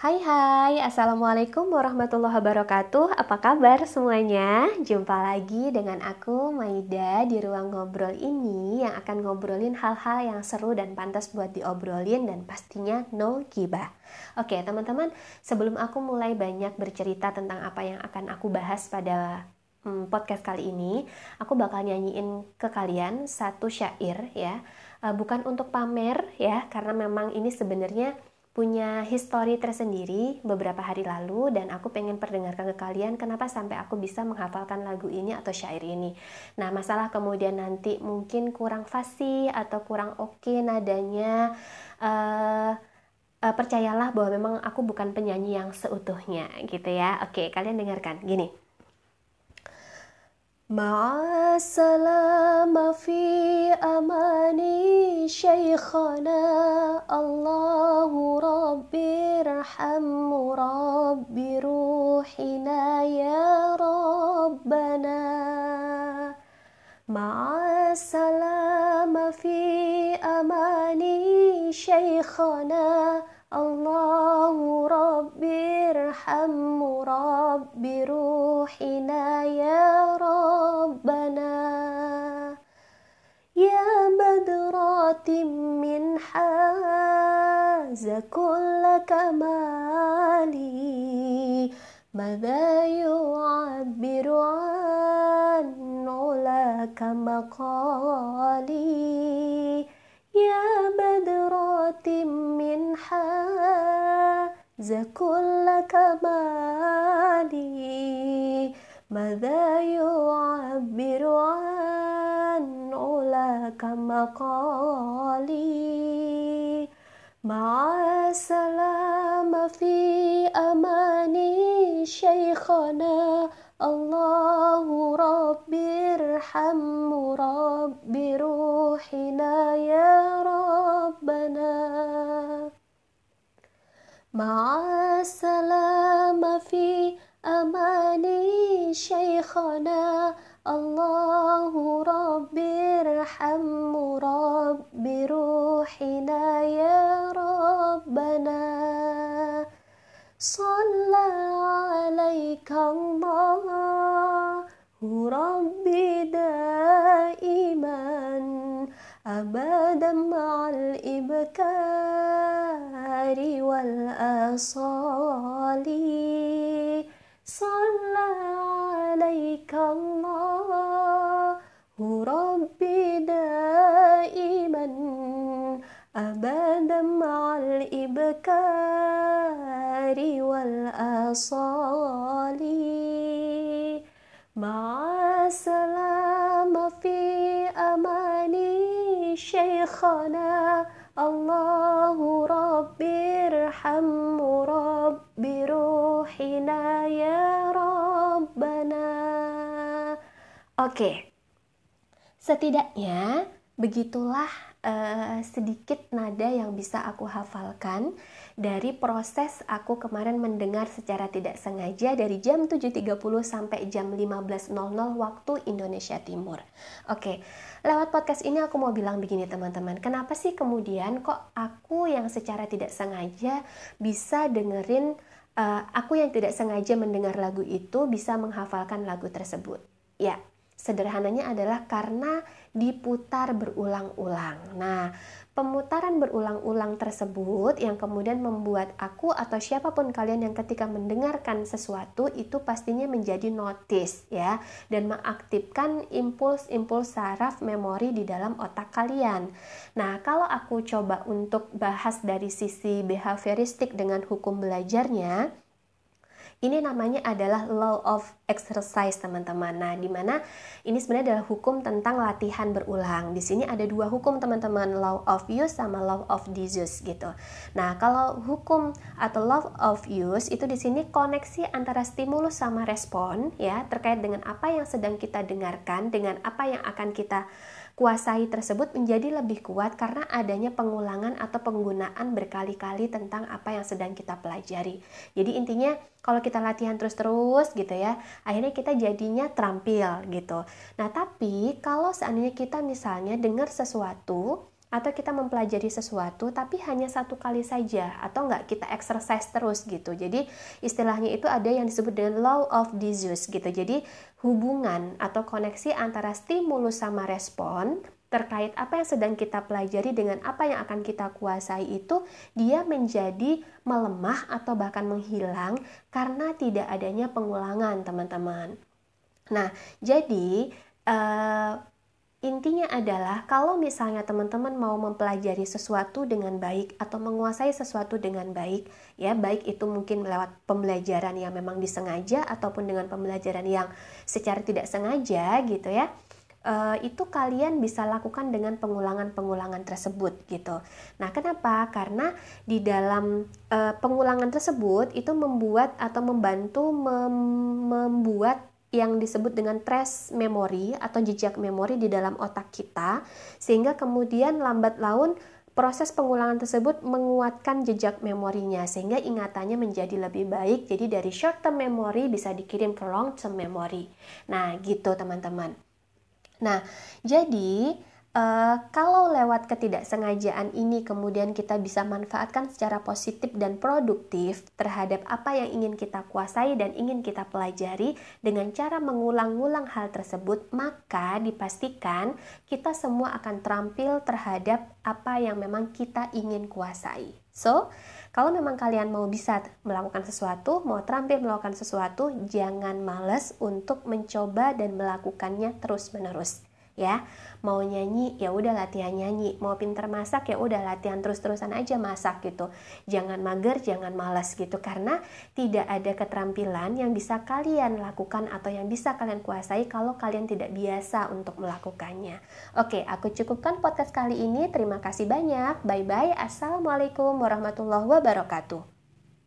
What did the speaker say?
Hai hai, Assalamualaikum warahmatullahi wabarakatuh. Apa kabar semuanya? Jumpa lagi dengan aku Maida di ruang ngobrol ini Yang akan ngobrolin hal-hal yang seru dan pantas buat diobrolin Dan pastinya no gibah. Oke teman-teman, sebelum aku mulai banyak bercerita tentang apa yang akan aku bahas pada hmm, podcast kali ini Aku bakal nyanyiin ke kalian satu syair ya. Uh, Bukan untuk pamer ya, karena memang ini sebenarnya punya histori tersendiri beberapa hari lalu dan aku pengen perdengarkan ke kalian kenapa sampai aku bisa menghafalkan lagu ini atau syair ini. Nah, masalah kemudian nanti mungkin kurang fasih atau kurang oke okay nadanya uh, uh, percayalah bahwa memang aku bukan penyanyi yang seutuhnya gitu ya. Oke, kalian dengarkan. Gini. Ma'asalama fi amal شيخنا الله ربي ارحم ربي روحنا يا ربنا. مع السلامة في أماني شيخنا الله ربي ارحم ربي روحنا كل كمالي. ماذا يعبر عن علاك مقالي؟ يا بدرات من حاز كل كمالي. ماذا يعبر عن علاك مقالي؟ مع السلامة في أماني شيخنا الله ربي ارحم ربي روحنا يا ربي روحنا يا ربنا. صلى عليك الله ربي دائما أبدا مع الإبكار والأصال صلى عليك الله ربي دائما أبدا مع الإبكار والأصال. مع السلامة في أماني شيخنا الله ربي ارحم ربي روحنا يا ربنا. Oke, setidaknya begitulah uh, sedikit nada yang bisa aku hafalkan dari proses aku kemarin mendengar secara tidak sengaja dari jam 7.30 sampai jam 15.00 waktu Indonesia Timur. Oke, lewat podcast ini aku mau bilang begini teman-teman, kenapa sih kemudian kok aku yang secara tidak sengaja bisa dengerin uh, aku yang tidak sengaja mendengar lagu itu bisa menghafalkan lagu tersebut? Ya, Sederhananya adalah karena diputar berulang-ulang. Nah, pemutaran berulang-ulang tersebut yang kemudian membuat aku atau siapa pun kalian yang ketika mendengarkan sesuatu itu pastinya menjadi notice ya dan mengaktifkan impuls-impuls saraf memori di dalam otak kalian. Nah, kalau aku coba untuk bahas dari sisi behavioristik dengan hukum belajarnya, ini namanya adalah law of exercise, teman-teman. Nah, di mana ini sebenarnya adalah hukum tentang latihan berulang. Di sini ada dua hukum, teman-teman, law of use sama law of disuse gitu. Nah, kalau hukum atau law of use itu di sini koneksi antara stimulus sama respon ya, terkait dengan apa yang sedang kita dengarkan dengan apa yang akan kita kuasai tersebut menjadi lebih kuat karena adanya pengulangan atau penggunaan berkali-kali tentang apa yang sedang kita pelajari. Jadi intinya kalau kita latihan terus-terus gitu ya, akhirnya kita jadinya terampil gitu. Nah, tapi kalau seandainya kita misalnya dengar sesuatu atau kita mempelajari sesuatu tapi hanya satu kali saja atau enggak kita exercise terus gitu jadi istilahnya itu ada yang disebut dengan law of disease gitu jadi hubungan atau koneksi antara stimulus sama respon terkait apa yang sedang kita pelajari dengan apa yang akan kita kuasai itu dia menjadi melemah atau bahkan menghilang karena tidak adanya pengulangan teman-teman. Nah, jadi uh, Intinya adalah kalau misalnya teman-teman mau mempelajari sesuatu dengan baik atau menguasai sesuatu dengan baik, ya baik itu mungkin lewat pembelajaran yang memang disengaja ataupun dengan pembelajaran yang secara tidak sengaja gitu ya. Uh, itu kalian bisa lakukan dengan pengulangan-pengulangan tersebut gitu. Nah, kenapa? Karena di dalam uh, pengulangan tersebut itu membuat atau membantu mem membuat yang disebut dengan trace memory atau jejak memori di dalam otak kita sehingga kemudian lambat laun proses pengulangan tersebut menguatkan jejak memorinya sehingga ingatannya menjadi lebih baik jadi dari short term memory bisa dikirim ke long term memory nah gitu teman-teman nah jadi Uh, kalau lewat ketidaksengajaan ini kemudian kita bisa manfaatkan secara positif dan produktif terhadap apa yang ingin kita kuasai dan ingin kita pelajari dengan cara mengulang-ulang hal tersebut, maka dipastikan kita semua akan terampil terhadap apa yang memang kita ingin kuasai. So, kalau memang kalian mau bisa melakukan sesuatu, mau terampil melakukan sesuatu, jangan males untuk mencoba dan melakukannya terus-menerus ya. Mau nyanyi ya udah latihan nyanyi. Mau pinter masak ya udah latihan terus-terusan aja masak gitu. Jangan mager jangan malas gitu. Karena tidak ada keterampilan yang bisa kalian lakukan atau yang bisa kalian kuasai kalau kalian tidak biasa untuk melakukannya. Oke aku cukupkan podcast kali ini. Terima kasih banyak. Bye bye assalamualaikum warahmatullahi wabarakatuh